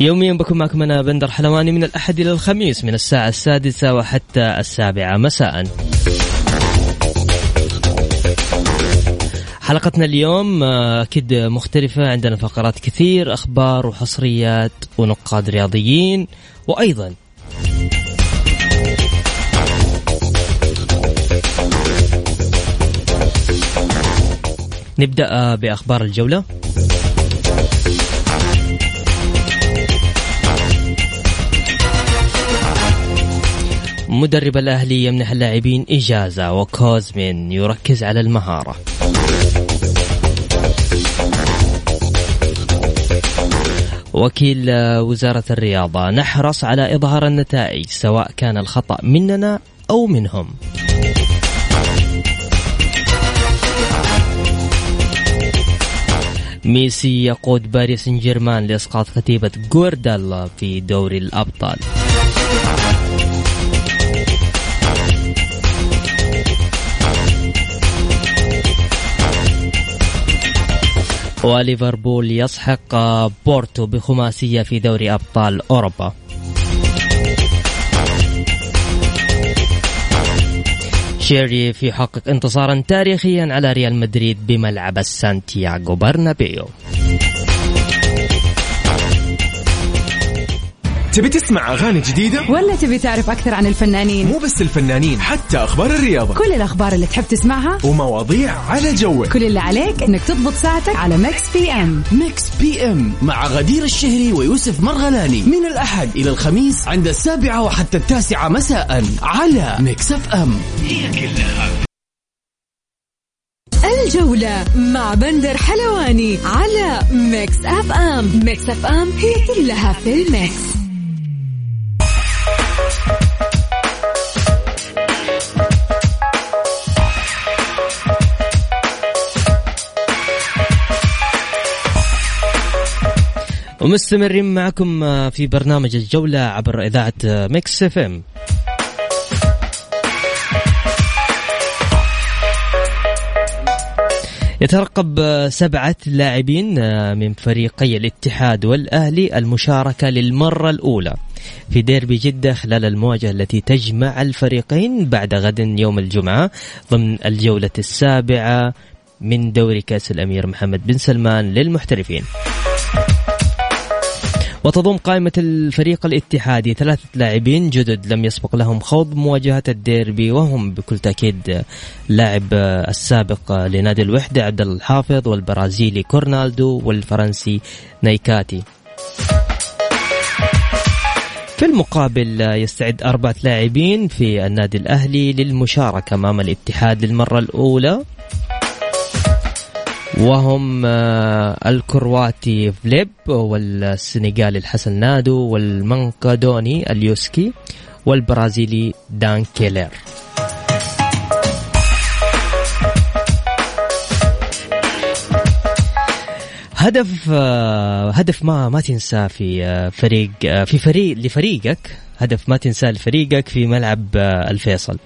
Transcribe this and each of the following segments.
يوميا بكون معكم أنا بندر حلواني من الأحد إلى الخميس من الساعة السادسة وحتى السابعة مساء. حلقتنا اليوم آه، أكيد مختلفة عندنا فقرات كثير أخبار وحصريات ونقاد رياضيين وأيضا نبدأ بأخبار الجولة. مدرب الأهلي يمنح اللاعبين إجازة وكوزمين يركز على المهارة. وكيل وزارة الرياضة نحرص على إظهار النتائج سواء كان الخطأ مننا أو منهم. ميسي يقود باريس سان جيرمان لإسقاط كتيبة جوردالا في دوري الأبطال. وليفربول يسحق بورتو بخماسية في دوري أبطال أوروبا. شيري يحقق انتصارا تاريخيا على ريال مدريد بملعب السانتياغو برنابيو. تبي تسمع أغاني جديدة؟ ولا تبي تعرف أكثر عن الفنانين؟ مو بس الفنانين حتى أخبار الرياضة. كل الأخبار اللي تحب تسمعها؟ ومواضيع على جوك. كل اللي عليك إنك تضبط ساعتك على Mix FM Mix FM مع غدير الشهري ويوسف مرغلاني. من الأحد إلى الخميس عند السابعة وحتى التاسعة مساء على Mix FM هي كلها. الجولة مع بندر حلواني على Mix FM Mix FM هي كلها في ال mix ومستمرين معكم آه، في برنامج الجولة عبر إذاعة آه، Mix FM. يترقب آه، سبعة لاعبين من فريقي الاتحاد والأهلي المشاركة للمرة الأولى في ديربي جدة خلال المواجهة التي تجمع الفريقين بعد غد يوم الجمعة ضمن الجولة السابعة من دوري كأس الأمير محمد بن سلمان للمحترفين. وتضم قائمة الفريق الاتحادي ثلاثة لاعبين جدد لم يسبق لهم خوض مواجهة الديربي وهم بكل تأكيد لاعب السابق لنادي الوحدة عبد الحافظ والبرازيلي كورنالدو والفرنسي نايكاتي. في المقابل يستعد أربعة لاعبين في النادي الأهلي للمشاركة أمام الاتحاد للمرة الأولى. وهم آه، الكرواتي فليب والسنغالي الحسن نادو والمنقدوني اليوسكي والبرازيلي دان كيلر هدف آه، هدف ما ما تنساه في آه، فريق في فريق لفريقك هدف ما تنساه لفريقك في ملعب الفيصل.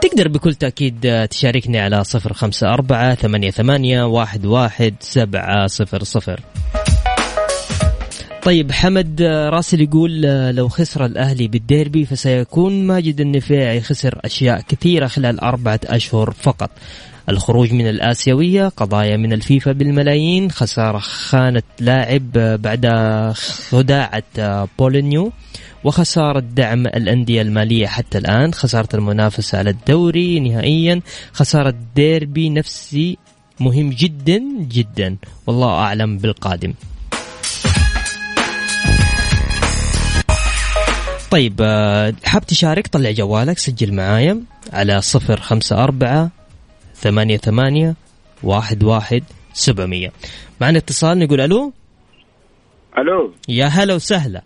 تقدر بكل تأكيد تشاركني على صفر خمسة أربعة ثمانية, ثمانية واحد, واحد سبعة صفر صفر. طيب حمد راسل يقول لو خسر الأهلي بالديربي فسيكون ماجد النفيعي خسر أشياء كثيرة خلال أربعة أشهر فقط. الخروج من الآسيوية قضايا من الفيفا بالملايين خسارة خانة لاعب بعد خداعة بولينيو وخسارة دعم الأندية المالية حتى الآن خسارة المنافسة على الدوري نهائيا خسارة ديربي نفسي مهم جدا جدا. والله أعلم بالقادم. طيب آه، حاب تشارك؟ طلع جوالك سجل معايا على صفر خمسة أربعة ثمانية ثمانية واحد واحد سبعمية. معنا اتصال نقول ألو؟ ألو. يا هلا وسهلا.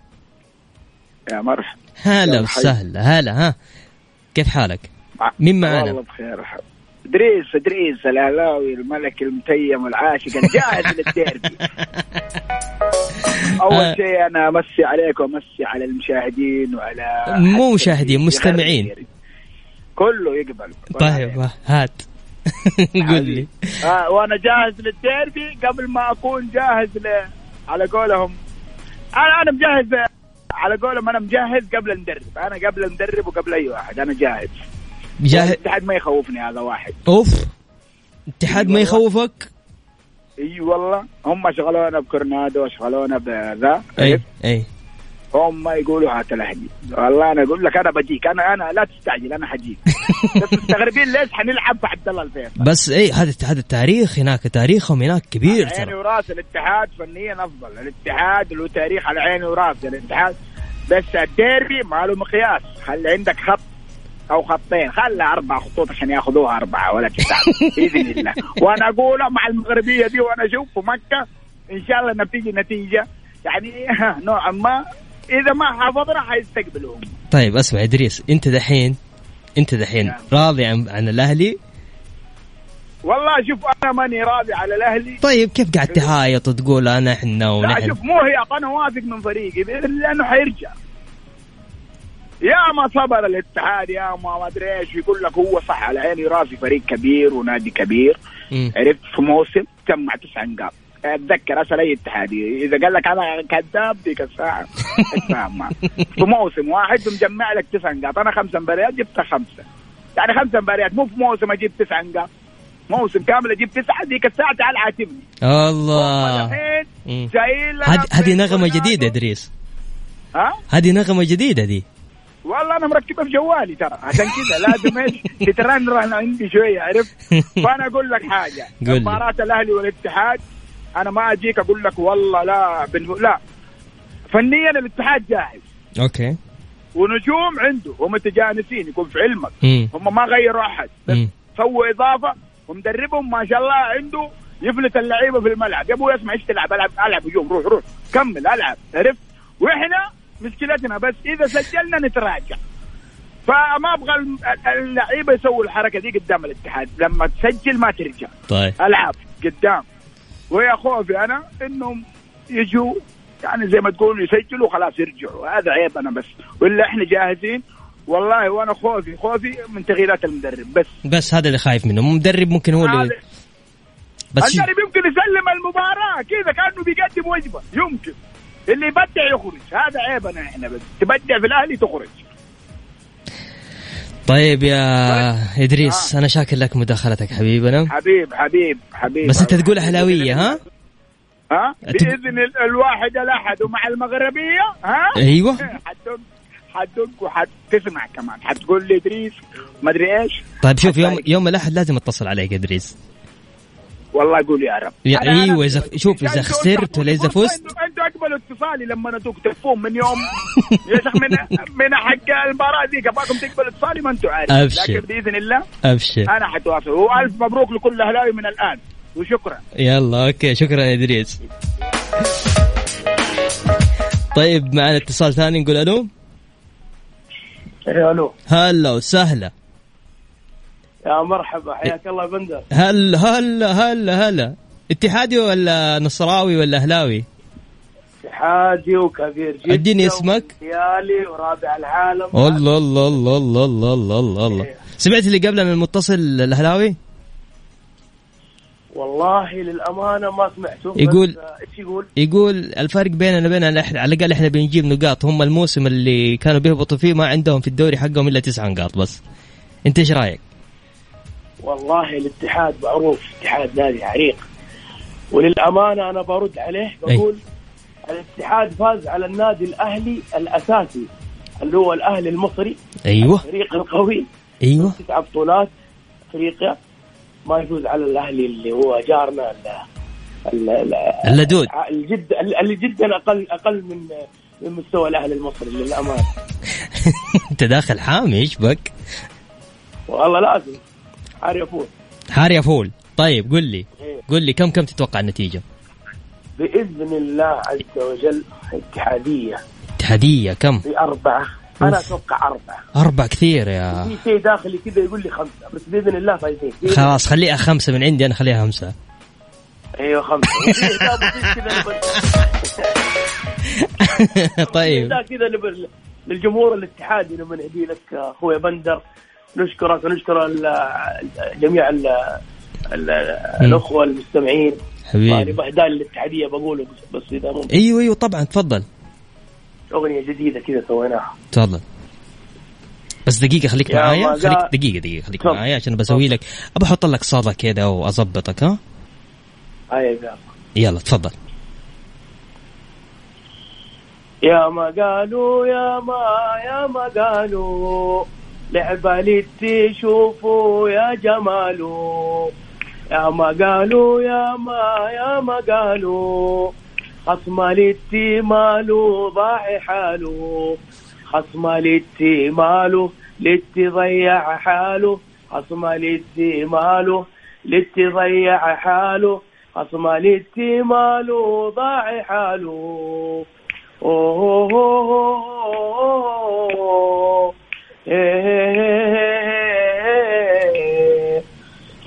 يا مرحبا. هلا. وسهلا. هلا ها. كيف حالك؟ مين معانا؟ والله بخير. ادريس ادريس الاهلاوي الملك المتيم العاشق الجاهز للديربي. آه. اول شيء أنا أمسي عليك وأمسي على المشاهدين وعلى مو مشاهدين، مستمعين. كله يقبل. طيب هات. قول لي. آه وأنا جاهز للديربي قبل ما أكون جاهز ل... على قولهم. أنا أنا مجهز على قولهم أنا مجهز قبل المدرب. أنا قبل المدرب وقبل أي واحد. أنا جاهز. جاهز. الاتحاد ما يخوفني هذا واحد. أوف. اتحاد ما يخوفك؟ إي والله. هم شغلونا بكورنادو شغلونا بذا. أي أي. هم يقولوا هات الأهلي. والله أنا أقول لك أنا بجيك. أنا أنا لا تستعجل أنا حجيك. بس مستغربين ليش حنلعب في عبد الله الفيصل. بس اي هذا هذا التاريخ هناك تاريخهم هناك كبير على عيني وراس الاتحاد فنيا أفضل. الاتحاد له تاريخ على عيني وراس الاتحاد. بس الديربي ما له مقياس. خلي عندك خط أو خطين. خلى أربع خطوط عشان ياخذوها أربعة ولا تسعة بإذن الله. وأنا اقولها مع المغربية دي وأنا أشوف في مكة إن شاء الله نتيجه نتيجة. يعني نوعا ما إذا ما حافظنا حيستقبلوا هم. طيب أسمع ادريس أنت دحين أنت دحين نعم. راضي عن, عن الأهلي والله شوف أنا ماني راضي على الأهلي طيب كيف قاعد تهايط وتقول أنا إحنا لا ونحن شوف مو هي أنا واثق من فريقي بإذن الله إنه حيرجع يا ما صبر الاتحاد يا ما ما أدري إيش يقول لك هو صح على عيني راسي فريق كبير ونادي كبير مم. عرفت في موسم جمع تسع نقاط أتذكر اسال أي اتحادي إذا قال لك أنا كذاب ديك الساعة. اتفاهم معه. في موسم واحد مجمع لك تسع نقاط. أنا خمس مباريات جبت خمسة. يعني خمس مباريات مو في موسم أجيب تسع نقاط. موسم كامل أجيب تسعة ديك الساعة تعال عاتبني. الله. جايين هذه نغمة. جديدة إدريس. ها؟ هذه نغمة جديدة دي. والله أنا مركبها في جوالي ترى. عشان كذا لازم إيش؟ تترنرن عندي شوية عرفت؟ فأنا أقول لك حاجة. مباراة الأهلي والاتحاد أنا ما أجيك أقول لك والله لا بن... لا. فنيا الاتحاد جاهز. أوكي. ونجوم عنده ومتجانسين يكون في علمك. مم. هم ما غيروا أحد. بس. سووا إضافة ومدربهم ما شاء الله عنده يفلت اللعيبة في الملعب. يا أبوي اسمع إيش تلعب ألعب ألعب هجوم. روح روح. كمل ألعب. عرفت؟ وإحنا مشكلتنا بس إذا سجلنا نتراجع. فما أبغى اللعيبة يسووا الحركة دي قدام الاتحاد. لما تسجل ما ترجع. طيب. ألعب قدام. ويا خوفي أنا إنهم يجوا يعني زي ما تقول يسجلوا خلاص يرجعوا. هذا عيب أنا بس. ولا إحنا جاهزين؟ والله وأنا خوفي. خوفي من تغييرات المدرب بس. بس هذا اللي خايف منه. مدرب ممكن هو اللي بس المدرب يمكن يسلم المباراة كذا كأنه بيقدم وجبة. يمكن. اللي يبدع يخرج. هذا عيبنا إحنا بس. تبدع في الأهلي تخرج. طيب يا إدريس أنا شاكر لك مداخلتك حبيبنا حبيب حبيب حبيب. بس أنت تقول أهلاوية ها؟ ها؟ بإذن ال- الواحد الأحد ومع المغربية ها؟ أيوه. حدق حدق وحتسمع كمان. حتقول لي ادريس ما أدري إيش. طيب شوف يوم حتلاقي. يوم الأحد لازم أتصل عليك إدريس. والله أقول يا رب. يا- أنا- إذا- شوف، أنتوا- خسرت ولا فرصة فزت. اقبلوا اتصالي لما أنتوا تكفون من يوم. يا شيخ من من حق المباراة ذيك. أبغاكم تقبلوا اتصالي ما عارفين أبشر. لكن بإذن الله أبشر. أنا حتواصل وألف مبروك لكل أهلاوي من الآن. وشكرا. يلا أوكي. شكرا يا إدريس. طيب معنا اتصال ثاني. نقول ألو. إيه ألو. هلا وسهلا. يا مرحبا. حياك الله بندر. هلا هلا هلا هلا. اتحادي ولا نصراوي ولا أهلاوي؟ اتحادي وكبير جدا اديني اسمك ديالي ورابع العالم الله الله الله الله الله الله الله, الله. إيه. سمعت اللي قبله من المتصل الأهلاوي؟ والله للأمانة ما سمعته يقول إيش يقول؟ يقول الفرق بيننا وبين على الأقل إحنا بنجيب نقاط هم الموسم اللي كانوا بيهبطوا فيه ما عندهم في الدوري حقهم إلا تسع نقاط بس أنت إيش رأيك؟ والله الاتحاد معروف اتحاد نادي عريق وللأمانة أنا برد عليه بقول أي. الاتحاد فاز على النادي الأهلي الأساسي اللي هو الأهلي المصري أيوه. الفريق القوي أيوه. تسع بطولات أفريقيا ما يفوز على الأهلي اللي هو جارنا ال- ال- ال- اللدود. الجد اللي جدا أقل أقل من من مستوى الأهلي المصري للأمانة. أنت داخل حامي إيش بك؟ والله لازم. حار يفوز حار يا فول طيب قل لي. إيه. قل لي كم كم تتوقع النتيجة؟ بإذن الله عز وجل اتحادية. اتحادية كم؟ باربعه أنا أوف. أتوقع أربعة. أربع كثير يا في شيء داخلي كذا يقول لي خمسة. بس بإذن الله فايزين. خلاص خليها خمسة من عندي أنا خليها خمسة. أيوه خمسة. طيب. كذا للجمهور الاتحادي لما نهدي لك اخويا بندر. نشكرك ونشكر جميع ال ال الأخوة المستمعين. يعني حبيبي بهداء الاتحادية بقوله بس, إذا ممكن أيوه أيوه طبعا تفضل. أغنية جديدة كذا سويناها. تفضل. بس دقيقة خليك يا معايا خليك دقيقة دقيقة خليك تفضل. معايا عشان بسوي لك ابى أحط لك صدى كذا وأظبطك ها؟ يلا تفضل. يا ما قالوا يا ما يا ما قالوا لعبة لتي شوفوا يا جمالو. يا ما قالوا يا ما يا ما قالوا خصم لتي مالو ضاع حاله. خصم لتي مالو لتي ضيع حاله. خصم لتي مالو لتي ضيع حاله خصم لتي مالو ضاع حاله أصمى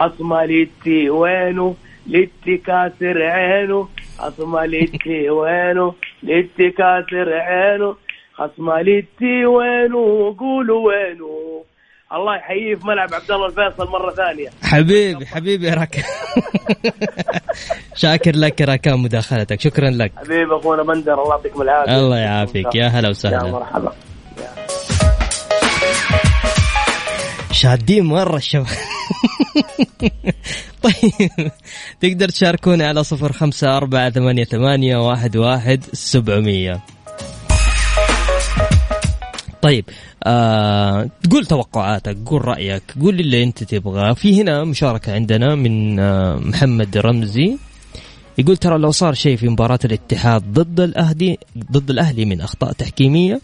لتي وينه لتي كاسر عينه لتي وينه لتي كاسر عينه لتي وينه قولوا وينه الله يحييه في ملعب عبد الله الفيصل مرة ثانية. حبيبي حبيبي يا راكان شاكر لك يا راكان مداخلتك. شكرا لك. حبيبي أخونا بندر الله يعطيكم العافية. الله يعافيك. يا هلا يا وسهلا مرحبا. شادين مرة الشباب طيب. تقدر تشاركونا على صفر خمسة أربعة ثمانية, ثمانية واحد, واحد سبعمية. طيب آه تقول توقعاتك قول رأيك قول اللي أنت تبغاه. في هنا مشاركة عندنا من آه محمد رمزي. يقول ترى لو صار شيء في مباراة الاتحاد ضد الأهلي ضد الأهلي من أخطاء تحكيمية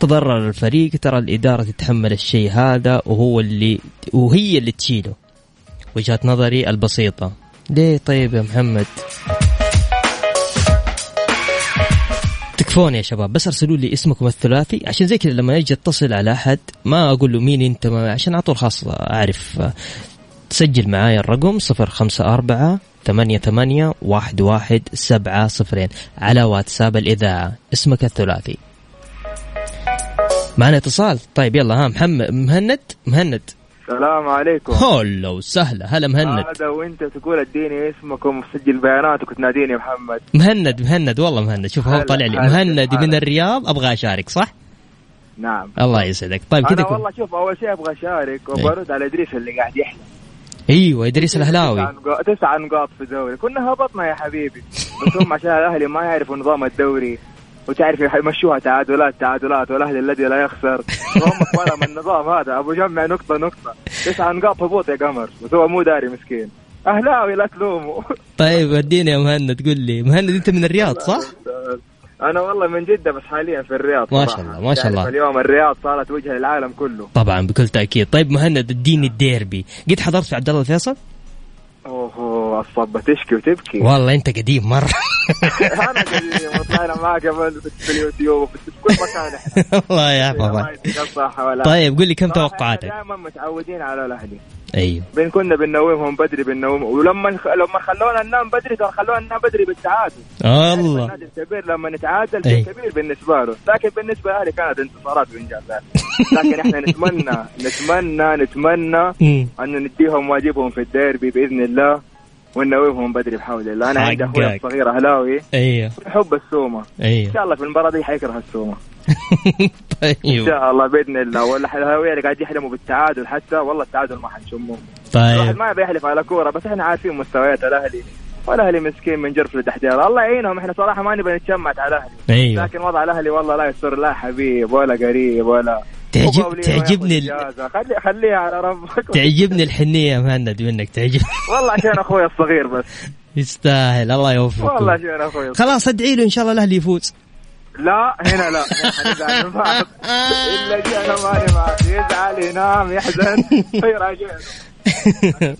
تضرر الفريق ترى الإدارة تتحمل الشيء هذا وهو اللي وهي اللي تشيله. وجهة نظري البسيطة. ليه طيب يا محمد؟ تكفون يا شباب بس ارسلوا لي اسمكم الثلاثي عشان زي كذا لما أجي اتصل على أحد ما أقول له مين أنت ما عشان على طول خاص أعرف. تسجل معايا الرقم صفر خمسة أربعة ثمانية ثمانية واحد واحد سبعة صفرين. على واتساب الإذاعة اسمك الثلاثي. معنا اتصال. طيب يلا ها محمد مهند؟ مهند. السلام عليكم. هلا وسهلا. هلا مهند. هذا وانت تقول اديني اسمك ومسجل بياناتك وتناديني محمد. مهند مهند والله مهند. شوف هو هلا، طلع لي. مهند. من الرياض أبغى أشارك صح؟ نعم. الله يسعدك. طيب كذا والله شوف أول شيء أبغى أشارك وبرد على إدريس اللي قاعد يحلم. أيوه إدريس الهلاوي تسع نقاط في الدوري. كنا هبطنا يا حبيبي. بس هم عشان الأهلي ما يعرفوا نظام الدوري. وتعرف يمشوها تعادلات تعادلات والاهلي الذي لا يخسر. وهم فلم النظام هذا. أبو جمع نقطة نقطة. تسع نقاط هبوط يا قمر؟ بس هو مو داري مسكين. أهلاوي لا تلوموا طيب اديني يا مهند قول لي. مهند أنت من الرياض صح؟ أنا والله من جدة بس حاليا في الرياض ما. شاء الله، ما شاء تعرف الله. اليوم الرياض صارت وجهه للعالم كله. طبعا بكل تأكيد. طيب مهند اديني الديربي. قد حضرت في عبد الله الفيصل؟ اوه الصبة تشكي وتبكي. والله انت قديم مرة. أنا قديم وطلعنا معك في اليوتيوب في كل مكان الله يحفظك طيب قول لي كم توقعاتك؟ دائما متعودين على الأهلي. أيوه. بين كنا بننومهم بدري بننوم. ولما لما خلونا ننام بدري ترى خلونا ننام بدري بالتعادل. الله. النادي الكبير لما نتعادل. شيء كبير بالنسبة له. لكن بالنسبة لاهلي كانت انتصارات وانجازات لكن إحنا نتمنى نتمنى نتمنى. انه نديهم واجبهم في الديربي بإذن الله. وننومهم بدري بحول الله. أنا عندي أخوي حقك. الصغير أهلاوي. أيوه يحب السومة. إن أيوه شاء الله في المباراة دي حيكره السومة. إن طيب شاء الله بإذن الله. ولا الاهلاويه اللي قاعد يحلموا بالتعادل حتى والله التعادل ما حنشمه الواحد طيب ما يبي يحلف على كورة بس إحنا عارفين مستويات الأهلي. والأهلي مسكين من جرف لدحدير الله يعينهم. إحنا صراحة ما نبي نتشمت على الأهلي. أيوه. لكن وضع الأهلي والله لا يسر لا حبيب ولا قريب ولا تعجب تعجبني ال... خلي خليها على ربك. تعجبني الحنية يا مهند منك تعجب والله عشان أخوي الصغير بس. يستاهل الله والله يوفقه عشان أخوي. خلاص ادعي له إن شاء الله الأهلي يفوز. لا هنا لا. إلا جانا ماني معك يزعل ينام يحزن يراجع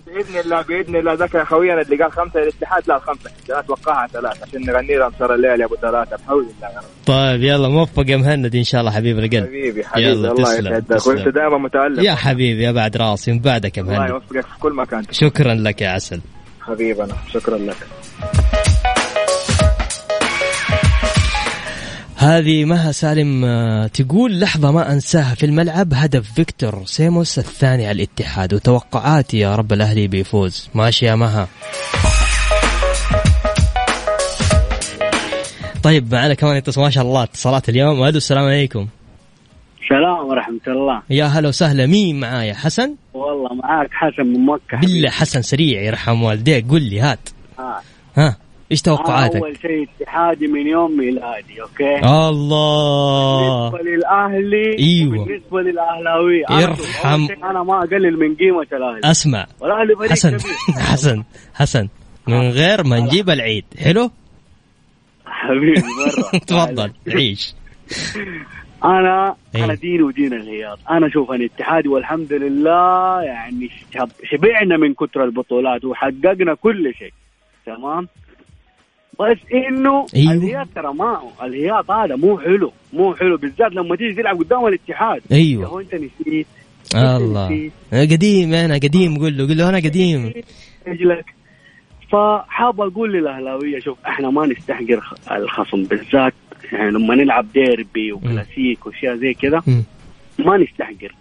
بإذن الله بإذن الله. ذكر خوينا اللي قال خمسة للاتحاد. لا خمسة. أنا اتوقعها ثلاث عشان نغني لهم سهر الليل يا أبو ثلاثة. بحول الله. يا طيب يلا موفق يا مهند. إن شاء الله حبيب القلب. حبيبي حبيبي. يلا الله يسعدك. وانت دائما متألق. يا حبيبي يا بعد راسي. من بعدك يا الله مهند. يوفقك في كل مكان. شكرا لك يا عسل. حبيبنا شكرا لك. هذه مها سالم آه، تقول لحظة ما أنساها في الملعب هدف فيكتور سيموس الثاني على الاتحاد. وتوقعاتي يا رب الأهلي بيفوز. ماشي يا مها. طيب معنا كمان ما شاء الله اتصالات اليوم. ألو السلام عليكم. السلام ورحمة الله. يا هلا وسهلا. مين معايا؟ حسن؟ والله معاك حسن من مكة. بالله حسن سريع يرحم والديك. قل لي هات. آه. ها. إيش توقعاتك؟ أول شيء اتحادي من يوم ميلادي أوكي؟ الله. بالنسبة للأهلي أيوة. وبالنسبة للأهلاوي أنا يرحم. أنا ما أقلل من قيمة الأهلي. أسمع. والأهلي فريق حسن. كبير. حسن. حسن. من غير ما نجيب العيد. حلو؟ حبيبي مرة. تفضل. عيش. أنا إيه. أنا ديني ودين الهياط. أنا أشوف أن اتحادي والحمد لله يعني شب- شبعنا من كتر البطولات وحققنا كل شيء. تمام؟ بس إنه أيوه. الهياط ترى ما الهياط هذا مو حلو. مو حلو بالذات لما تيجي تلعب قدام الاتحاد. أيوه. هو أنت نسيت الله. قديم أنا قديم قول له قول له أنا قديم. رجلك. فحاب أقول للأهلاوية شوف إحنا ما نستحقر الخصم بالذات يعني لما نلعب ديربي وكلاسيك وأشياء زي كذا. ما نستحقر.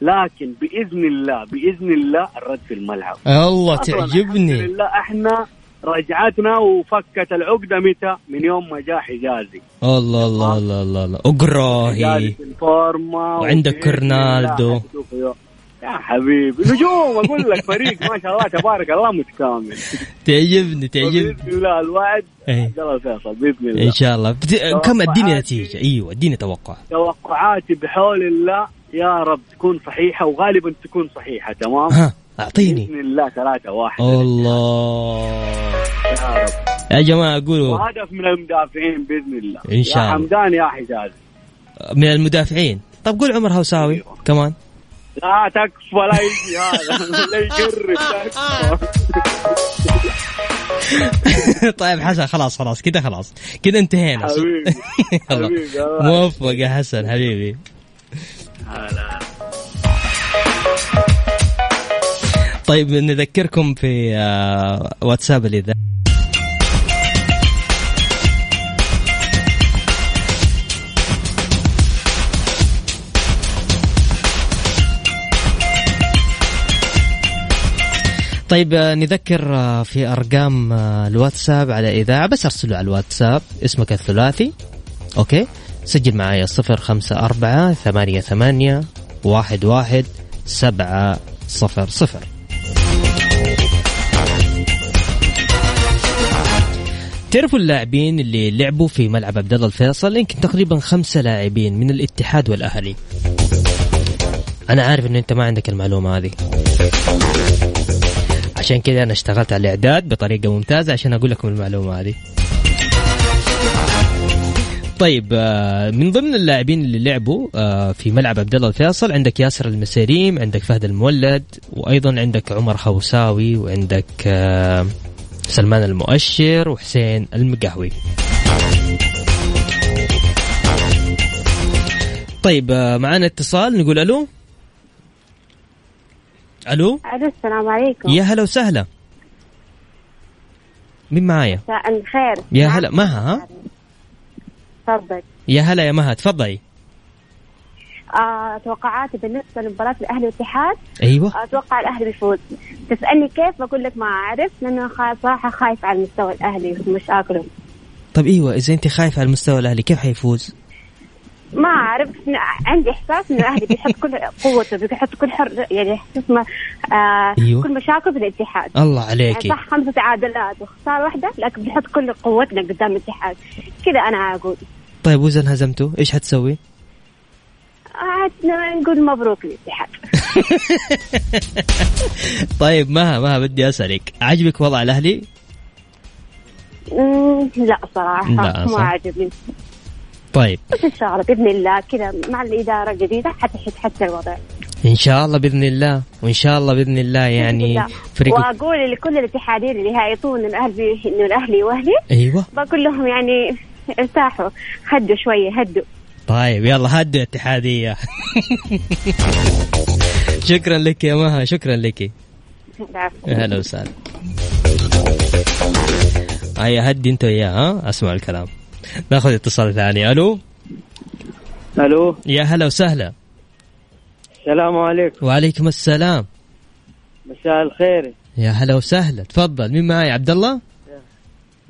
لكن بإذن الله بإذن الله الرد في الملعب. الله أصلاً الحمد تعجبني لله إحنا رجعتنا وفكت العقدة متى؟ من يوم ما جاء حجازي. الله الله الله الله الله. أقراهي. الفورمة وعندك يوم. يا حبيبي نجوم أقول لك فريق ما شاء الله تبارك الله متكامل. تعجبني تعجبني. باذن الله الوعد. إيه. عبد الله الفيصل بإذن الله. إن شاء الله. بت... كم اديني. نتيجة؟ أيوه اديني توقع توقعاتي بحول الله يا رب تكون صحيحة وغالبا تكون صحيحة تمام؟ ها. أعطيني. بإذن الله ثلاثة واحد. الله. يا رب. يا جماعة قولوا. وهدف من المدافعين بإذن الله. إن شاء يا الله. حمدان يا حجازي من المدافعين. طب قول عمر هوساوي. أيوه. كمان. لا تكفى لا يجي هذا. لا يقرب طيب حسن خلاص خلاص كده خلاص. كده انتهينا. حبيبي. موفق يا حسن حبيبي. هلا. طيب نذكركم في آه، واتساب الإذاعة. طيب آه، نذكر آه، في أرقام آه، الواتساب على إذاعة بس أرسلوا على الواتساب اسمك الثلاثي. أوكي؟ سجل معايا صفر خمسة أربعة ثمانية ثمانية واحد واحد سبعة صفر صفر. تعرفوا اللاعبين اللي لعبوا في ملعب عبد الله الفيصل؟ يمكن تقريبا خمسة لاعبين من الاتحاد والأهلي. أنا عارف إنه أنت ما عندك المعلومة هذه. عشان كذا أنا اشتغلت على الإعداد بطريقة ممتازة عشان أقول لكم المعلومة هذه. طيب آه، من ضمن اللاعبين اللي لعبوا آه، في ملعب عبد الله الفيصل عندك ياسر المسيريم عندك فهد المولد وأيضا عندك عمر خوساوي وعندك آه، سلمان المؤشر وحسين المقهوي. طيب آه، معنا اتصال نقول ألو؟ ألو؟ ألو السلام عليكم. يا هلا وسهلا. مين معايا؟ مساء الخير. يا هلا مها ها؟ تفضل. يا هلا يا مها تفضلي. آه توقعاتي بالنسبة لمباراة الأهلي والاتحاد. أيوه. أتوقع الأهلي بيفوز. تسألني كيف؟ بقول لك ما أعرف لأنه صراحة خايف على مستوى الأهلي ومشاكلهم طب أيوه إذا أنت خايف على المستوى الأهلي كيف حيفوز؟ ما أعرف. عندي إحساس انه أهلي بيحط كل قوته بيحط كل حر يعني اسمه آه أيوه. كل مشاكل في الاتحاد. الله يعني عليكي صح خمسة تعادلات وخسارة واحدة لكن بنحط كل قوتنا قدام الاتحاد. كذا أنا أقول. طيب وإذا انهزمتوا إيش حتسوي؟ عاد نقول مبروك للاتحاد طيب مها مها بدي أسألك. عجبك وضع الأهلي؟ مم، لا صراحة لا، ما. عجبني طيب. بس إن شاء الله بإذن الله كذا مع الإدارة الجديدة حتحسن الوضع. إن شاء الله بإذن الله وإن شاء الله بإذن الله يعني بإذن الله. فريق وأقول لكل الاتحادين اللي هايطون الأهل بي- إنه الأهلي وأهلي أيوه. بقول لهم يعني ارتاحوا هدوا شوية هدوا. طيب يلا هدوا يا اتحادية. شكرا لك يا مها شكرا لك. يا هلا وسهلا. هيا هدي انت وياه ها؟ أسمع الكلام. ناخذ اتصال ثاني. ألو؟ ألو؟ يا هلا وسهلا. السلام عليكم. وعليكم السلام. مساء الخير. يا هلا وسهلا. تفضل مين معي؟ عبد الله؟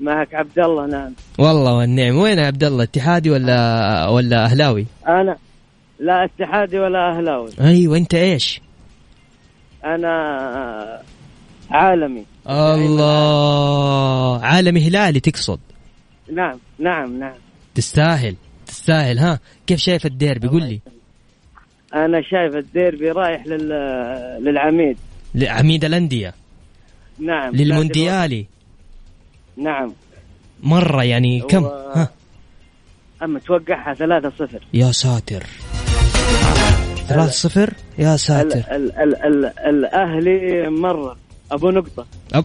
معك عبد الله نعم. والله والنعم. وين عبد الله اتحادي ولا ولا أهلاوي؟ أنا لا اتحادي ولا أهلاوي. أيوه أنت إيش؟ أنا عالمي. الله. عالمي هلالي تقصد؟ نعم نعم نعم. تستاهل تستاهل ها؟ كيف شايف الديربي؟ قول لي. أنا شايف الديربي رايح لل... للعميد. عميد الأندية؟ نعم للمونديالي؟ نعم. مرة يعني كم؟ ها. أما توقعها 3 0 يا ساتر. ثلاث صفر؟ يا ساتر. ال... ال... ال... ال... الأهلي مرة. أبو نقطة. أب.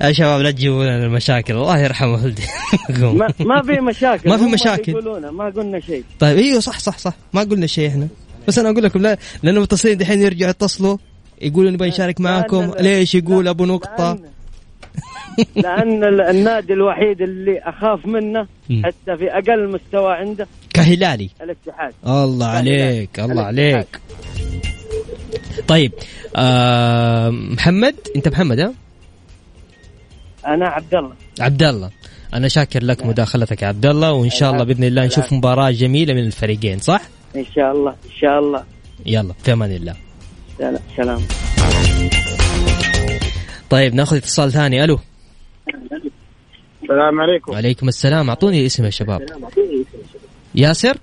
يا شباب لا تجيبوا لنا المشاكل. الله يرحم والديكم ما ما في مشاكل. ما في مشاكل. يقولونه ما قلنا شيء. طيب إيوه صح صح صح. ما قلنا شيء إحنا. بس أنا أقول لكم لا لأنه متصلين دحين يرجعوا يتصلوا. يقولوا نبغى نشارك معاكم. ليش يقول أبو نقطة؟ لأن ال- النادي الوحيد اللي أخاف منه. حتى في أقل مستوى عنده كهلالي. الاتحاد. الله عليك الله عليك. طيب آه محمد أنت محمد ها؟ أنا عبد الله. عبد الله. أنا شاكر لك مداخلتك يا عبد الله وإن شاء الله بإذن الله نشوف مباراة جميلة من الفريقين صح؟ إن شاء الله إن شاء الله. يلا في أمان الله. سلام. طيب ناخذ اتصال ثاني. ألو. السلام عليكم. وعليكم السلام. أعطوني اسم يا شباب. ياسر؟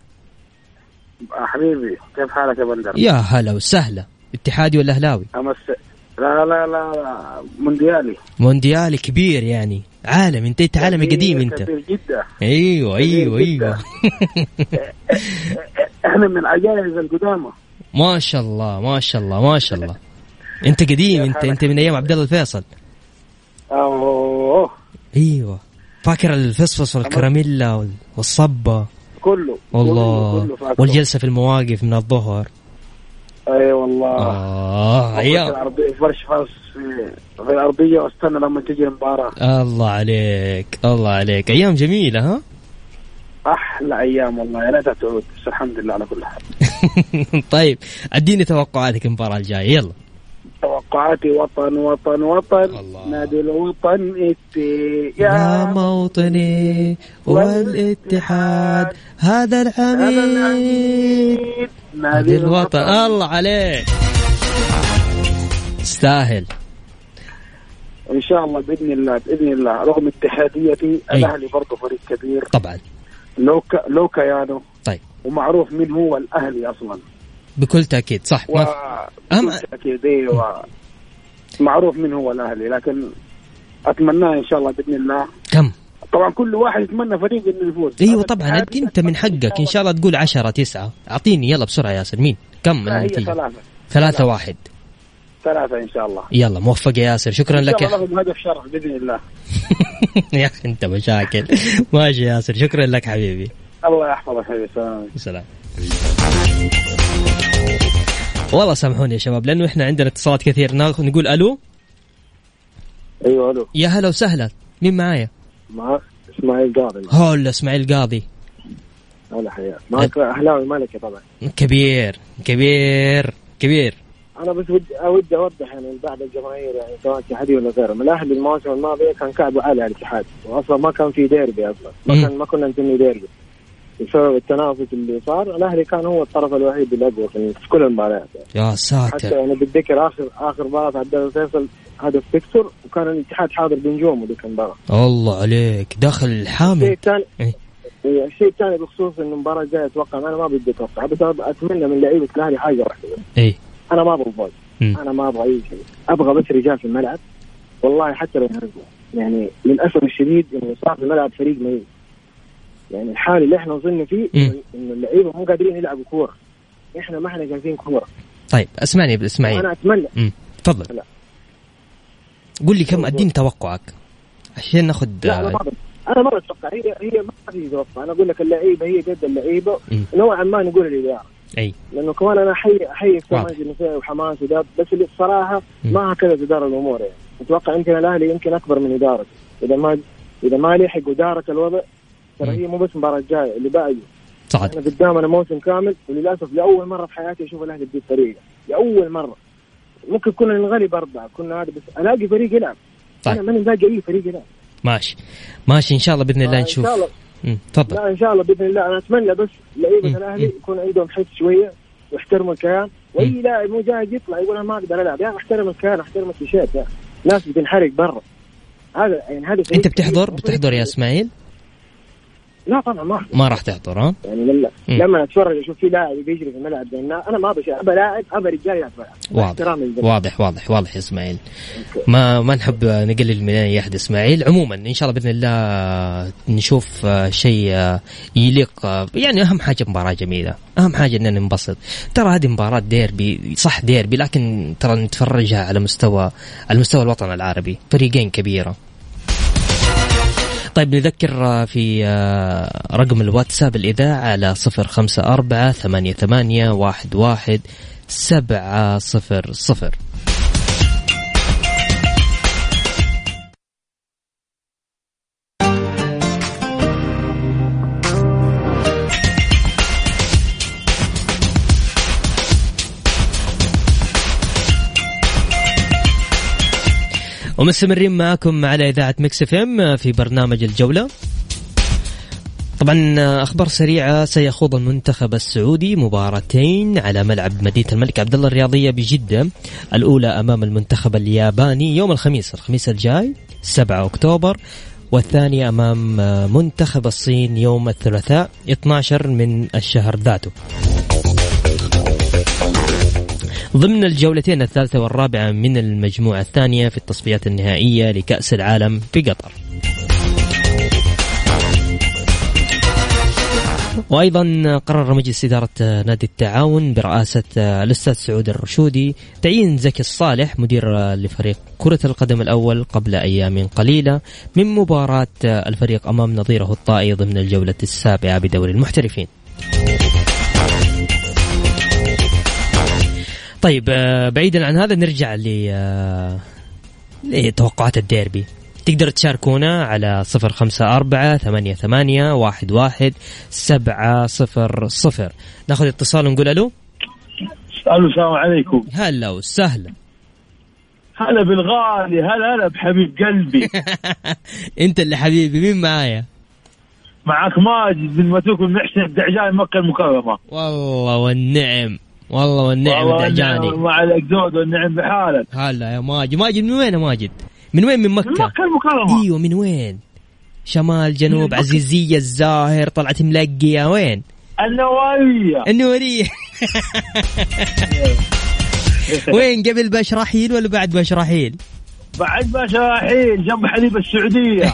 حبيبي كيف حالك يا بندر؟ يا هلا وسهلا. اتحادي ولا أهلاوي؟ أمس لا لا لا لا مونديالي. مونديالي كبير يعني. عالم أنت أنت عالمي قديم أنت. كبير جدا. أيوه أيوه أيوه. إحنا من العجائز القدامى. ما شاء الله ما شاء الله ما شاء الله. انت قديم انت انت من أيام عبد الله الفيصل. أوه. أيوه. فاكر الفصفص والكراميلا وال- والصبة. كله والله. كله كله. والجلسة في المواقف من الظهر. أي والله. آه فرش أيام الأرضية- فرش خاص في الارضيه واستنى لما تجي المباراة. الله عليك الله عليك. أيام جميلة ها؟ أحلى أيام والله يا ريتها تعود. بس الحمد لله على كل حال. طيب أديني توقعاتك المباراة الجاية. يلا. توقعاتي وطن وطن وطن. نادي الوطن إتي. يا موطني والاتحاد هذا العميد. نادي الوطن. الله عليك. تستاهل إن شاء الله بإذن الله بإذن الله رغم اتحاديتي. الأهلي برضه فريق كبير. طبعا. لو ك... لو كيانه طيب. ومعروف من هو الأهلي أصلا. بكل تأكيد صح. و أهم- أكيد أيوه معروف من هو الأهلي لكن أتمناه إن شاء الله بإذن الله. كم؟ طبعا كل واحد يتمنى فريق إنه يفوز. أيوه طبعا الاتحاد أنت من حقك. إن شاء الله تقول عشرة تسعة. أعطيني يلا بسرعة يا ياسر. مين؟ كم النتيجة ثلاثة. ثلاثة واحد. ثلاثة إن شاء الله. يلا موفق يا ياسر. شكرا لك يا هدف شرف بإذن الله. يا أخي أنت مشاكل. ماشي يا ياسر شكرا لك حبيبي. الله يحفظك حبيبي سلام سلام. والله سامحوني يا شباب لأنه إحنا عندنا اتصالات كثير. نقول ألو؟ أيوه ألو. يا هلا وسهلا. مين معايا؟ معك إسماعيل قاضي. هلا إسماعيل قاضي. هلا حياك. معك أهلاوي مالكي طبعا؟ كبير كبير كبير. أنا بس ودي اودي أوضح يعني لبعض الجماهير يعني سواء اتحاديه ولا غيرهم. الأهلي المواسم الماضية كان كعبه عالي على الاتحاد. واصلا ما كان في ديربي أصلا. ما. كان ما كنا نسمي ديربي. بسبب التنافس اللي صار الأهلي كان هو الطرف الوحيد الأقوى في كل المباريات يعني. يا حتى ساتر يعني بالذكر اخر آخر مباراة عبد الله الفيصل هدف تكسر وكان الاتحاد حاضر بنجومه ذيك المباراة. الله عليك. داخل الشيء الحامل الثاني إيه. الشيء الثاني بخصوص إنه المباراة الجاية أتوقع أنا ما بدي أتوقع بس أتمنى من لعيبة الأهلي حاجة واحدة. اي أنا ما أبغى فوز. أنا ما أبغى أي شيء. أبغى بس رجال في الملعب. والله حتى لو يهزموا يعني للأسف الشديد إنه صار في الملعب فريق ميت. يعني الحال اللي إحنا وصلنا فيه انه اللعيبة مو قادرين يلعبوا كورة. إحنا ما إحنا جالسين كورة. طيب اسمعني اسماعيل أنا أتمنى. تفضل. قول لي كم اديني توقعك؟ عشان ناخذ أنا ما أتوقع هي هي ما في توقع أنا أقول لك اللعيبة هي قد اللعيبة. نوعا ما نقول الإدارة. أي. لأنه كمان أنا احيي أحيي واضح. سماج النساء وحماس وده بس اللي الصراحه. ما هكذا تدار الأمور يعني. أتوقع يمكن الأهلي يمكن أكبر من ادارته إذا ما إذا ما لحق ودارك الوضع ترى. هي مو بس المباراه الجايه اللي باقي صعد إحنا قدامنا موسم كامل وللأسف لأول مرة في حياتي أشوف الأهلي بهذه الطريقة. لأول مرة. ممكن كنا ننغلب اربعه كنا هذا بس ألاقي فريق يلعب. طيب. أنا ماني لاقي أي فريق يلعب. ماشي. ماشي إن شاء الله بإذن الله آه، نشوف. ان شاء الله. تفضل لا إن شاء الله بإذن الله أنا أتمنى بس. لعيبه الاهلي. يكون عندهم حس شوية ويحترموا الكيان وأي. لاعب مو جاهز يطلع يقول أنا ما أقدر ألعب يا احترم الكيان احترم التيشيرت يا. ناس بتنحرق برا هذا يعني هذا أنت بتحضر. بتحضر يا إسماعيل لا طبعا ما. ما راح تحضر ها؟ يعني لما مم. لما أتفرج أشوف في لاعب بيجري في الملعب الناس، أنا ما أبغى شيء. أبى لاعب أبى رجال يلعب واضح. واضح واضح واضح يا إسماعيل. ما ما نحب نقلل من أي أحد إسماعيل. عموما إن شاء الله بإذن الله نشوف شيء يليق. يعني أهم حاجة مباراة جميلة. أهم حاجة إننا ننبسط. ترى هذه مباراة ديربي صح ديربي لكن ترى نتفرجها على مستوى على مستوى الوطن العربي. فريقين كبيرة. طيب نذكر آه، في آه، رقم الواتساب الإذاعة على صفر خمسة أربعة ثمانية ثمانية واحد واحد سبعة صفر صفر. ومستمرين معكم على إذاعة Mix FM في برنامج الجولة. طبعا أخبار سريعة سيخوض المنتخب السعودي مباراتين على ملعب مدينة الملك عبد الله الرياضية بجدة الأولى أمام المنتخب الياباني يوم الخميس الخميس الجاي 7 أكتوبر والثانية أمام منتخب الصين يوم الثلاثاء 12 من الشهر ذاته. ضمن الجولتين الثالثة والرابعة من المجموعة الثانية في التصفيات النهائية لكأس العالم في قطر وأيضا قرر مجلس إدارة نادي التعاون برئاسة الأستاذ سعود الرشودي تعيين زكي الصالح مدير لفريق كرة القدم الأول قبل أيام قليلة من مباراة الفريق أمام نظيره الطائي ضمن الجولة السابعة بدوري المحترفين. طيب بعيدا عن هذا نرجع ل لتوقعات الديربي. تقدر تشاركونا على صفر خمسة أربعة ثمانية ثمانية واحد واحد سبعة صفر صفر. ناخذ اتصال ونقول ألو. ألو السلام عليكم. هلا وسهلا. هلا بالغالي هلا هلا بحبيب قلبي. أنت اللي حبيبي مين معايا؟ معك ماجد من متوك بن محسن الدعجاني مكة المكرمة. والله والنعم. والله والنعم الدعجاني والنعم مع الاكزود والنعم بحالك. هلا يا ماجد. ماجد من وين يا ماجد؟ من وين من مكة من مكة؟ المكرمة. إيوه من وين؟ شمال جنوب. عزيزية الزاهر طلعت ملقية. وين؟ النوارية النورية وين قبل بشرحيل ولا بعد بشرحيل بعد ما شراحيل جنب حليب السعودية.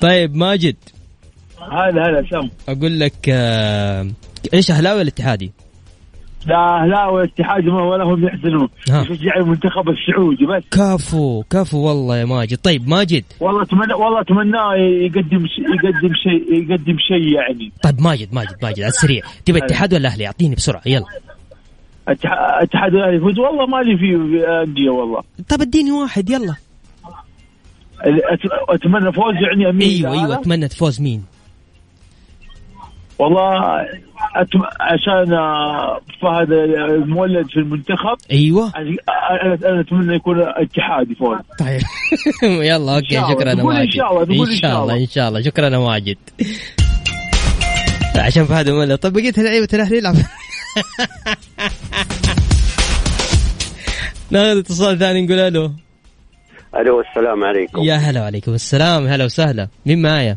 طيب ماجد. هلا هلا سم أقول لك آه، إيش أهلاوي ولا إتحادي؟ لا لا والاتحاد ما ولا هم يحزنون. يشجع المنتخب السعودي بس. كفو كفو والله يا ماجد. طيب ماجد. والله اتمنى والله اتمناه يقدم ش- يقدم شيء يقدم شيء يعني. طيب ماجد ماجد ماجد على السريع. تبي إتحاد ولا أهلي؟ أعطيني بسرعة يلا. الاتحاد الاهلي يفوز والله مالي فيه أندية والله. طيب اديني واحد يلا. أتمنى فوز يعني أمين. أيوه أيوه أتمنى تفوز مين؟ والله أتم... عشان فهد المولد في المنتخب أيوه. أنا أنا أتمنى يكون اتحاد يفوز طيب. يلا أوكي. شكرا ماجد شاء الله، إن إن شاء الله. إن شاء الله. شكرا يا ماجد عشان فهد مولد طيب بقيت لعيبه الاهلي يلعب؟ ناخذ اتصال ثاني نقول ألو. ألو السلام عليكم. يا هلا وعليكم السلام. هلا وسهلا. مين معايا؟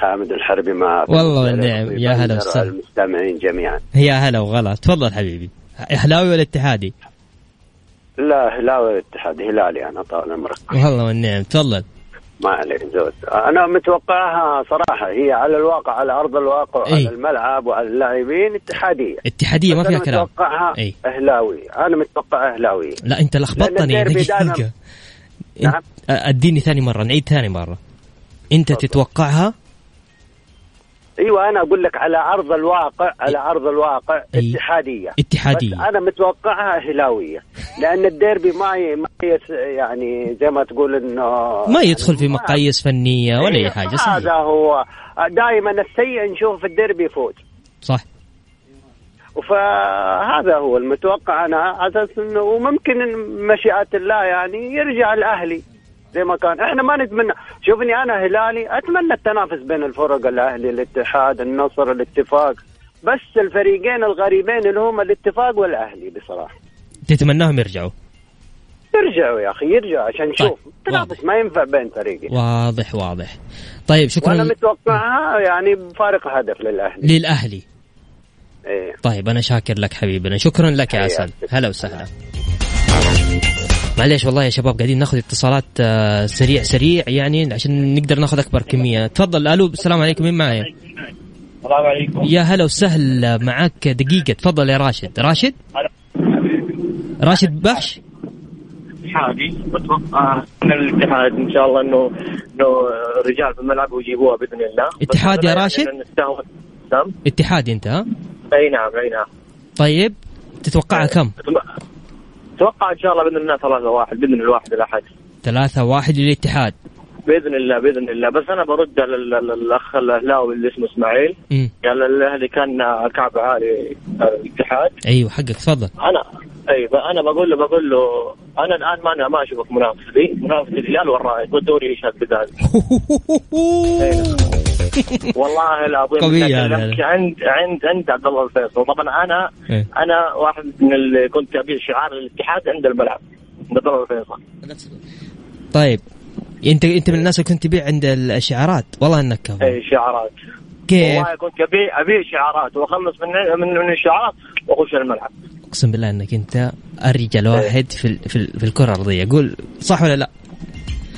حامد الحربي معك والله والنعم يا هلا وسهلا. المستمعين جميعا. يا هلا وغلا. تفضل حبيبي. إهلاوي ولا اتحادي؟ لا هلاوي الاتحاد هلالي أنا طال عمرك. والله والنعم تفضل. ما عليك زود. أنا متوقعها صراحة هي على الواقع على أرض الواقع أي. على الملعب وعلى اللاعبين اتحادية. اتحادية ما فيها كلام. متوقعها أي. إهلاوي. أنا متوقع إهلاوي. لا أنت لخبطتني. دقيقة نعم. أديني ثاني مرة نعيد ثاني مرة. أنت تتوقعها؟ إيوه أنا أقول لك على أرض الواقع على أرض الواقع أي. اتحادية اتحادية. بس أنا متوقعها هلاوية لأن الديربي ما ي... ما. يعني زي ما تقول إنه ما يدخل في مقاييس فنية ولا أي حاجة صحيح هذا هو دائما السيء نشوف في الديربي يفوز صح فهذا هو المتوقع أنا على أساس إنه وممكن مشيئة الله يعني يرجع الأهلي زي ما كان. إحنا ما نتمنى. شوفني أنا هلالي أتمنى التنافس بين الفرق الأهلي الاتحاد النصر الاتفاق. بس الفريقين الغريبين اللي هم الاتفاق والأهلي بصراحة. تتمناهم يرجعوا؟ يرجعوا يا أخي يرجعوا عشان نشوف التنافس ما ينفع بين فريقين. واضح واضح. طيب شكرا. وأنا متوقعها يعني بفارق هدف للأهلي. للأهلي. إيه. طيب أنا شاكر لك حبيبنا. شكرا لك يا عسل. هلا وسهلا. معليش والله يا شباب قاعدين ناخذ اتصالات آه، سريع سريع يعني عشان نقدر ناخذ أكبر كمية. تفضل ألو السلام عليكم مين معايا السلام عليكم. يا هلا وسهلا معك دقيقة تفضل يا راشد. راشد؟ راشد بحش؟ اتحادي بتوقع ان الاتحاد إن شاء الله انه إنه رجال في الملعب ويجيبوها بإذن الله. اتحاد يا راشد؟ نعم؟ اتحادي أنت ها؟ أي نعم أي نعم. طيب تتوقعها كم؟ أتوقع إن شاء الله بإذن الله ثلاثة واحد بإذن الواحد الاحد ثلاثة واحد للاتحاد. بإذن الله بإذن الله. بس أنا برد على ال- ال- الأخ الأهلاوي اللي اسمه إسماعيل. قال الأهلي كان كعب عالي الاتحاد. أيوه حقك تفضل. أنا اي ب- أنا بقول له بقول له أنا الآن ما أنا ما أشوفك منافس لي. منافس الهلال والرائد. والدوري يشهد بذلك إيه. والله العظيم قوية. عند عند عند عبد الله الفيصل. طبعا أنا إيه. أنا واحد من اللي كنت ابيع شعار الاتحاد عند الملعب عبد الله الفيصل. طيب انت أنت من الناس اللي كنت تبيع عند الشعارات؟ والله إنك كفو. اي شعارات. كيف؟ والله كنت ابيع ابيع شعارات وأخلص من من, من الشعارات وأخش الملعب. أقسم بالله إنك أنت ارجل واحد في في, في الكرة الأرضية. قول صح ولا لا؟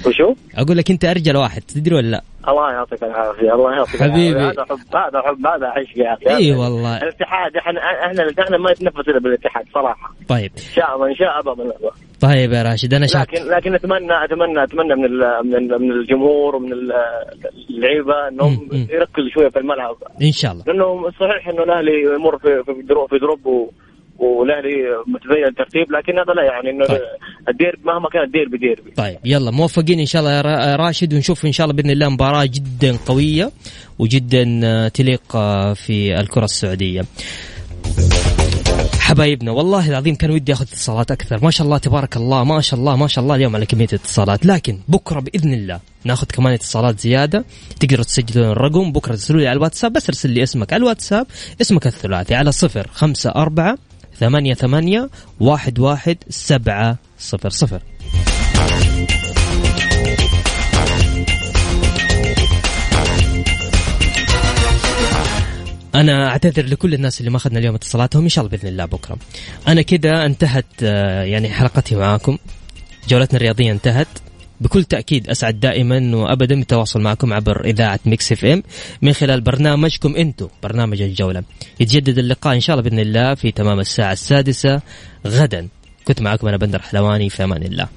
وشو؟ أقول لك أنت أرجل واحد تدري ولا لا؟ الله يعطيك العافية الله يعطيك حبيبي. هذا حب هذا حب هذا عشق يا أخي. إي والله. الاتحاد إحنا إحنا إحنا ما نتنفس إلا بالاتحاد صراحة. طيب. إن شاء الله إن شاء الله باذن الله. طيب يا راشد أنا شاك. لكن لكن اتمنى اتمنى أتمنى من من, من الجمهور ومن ال- اللعيبة إنهم. يركزوا شوية في الملعب. إن شاء الله. لأنه صحيح إنه الأهلي يمر في في ظروف في ظروف والاهلي متذيل الترتيب لكن هذا لا يعني إنه الديربي مهما كان الديربي ديربي طيب يلا موفقين إن شاء الله يا را- راشد ونشوف إن شاء الله بإذن الله مباراة جدا قوية وجدا آه، تليق آه، في الكرة السعودية. حبايبنا والله العظيم كان ودي آخذ اتصالات أكثر. ما شاء الله تبارك الله ما شاء الله ما شاء الله اليوم على كميه اتصالات. لكن بكرة بإذن الله ناخذ كمان اتصالات زيادة. تقدروا تسجلون الرقم بكرة ترسلوا لي على الواتساب بس ارسل لي اسمك على الواتساب اسمك الثلاثي على صفر خمسة أربعة ثمانية ثمانية واحد واحد سبعة صفر صفر. أنا أعتذر لكل الناس اللي ما أخذنا اليوم اتصالاتهم إن شاء الله بإذن الله بكرة. أنا كده انتهت آه، يعني حلقتي معاكم. جولتنا الرياضية انتهت. بكل تأكيد أسعد دائما وابدا بالتواصل معكم عبر إذاعة Mix FM. من خلال برنامجكم أنتم برنامج الجولة. يتجدد اللقاء إن شاء الله بإذن الله في تمام الساعة السادسة غدا. كنت معكم أنا بندر حلواني في أمان الله.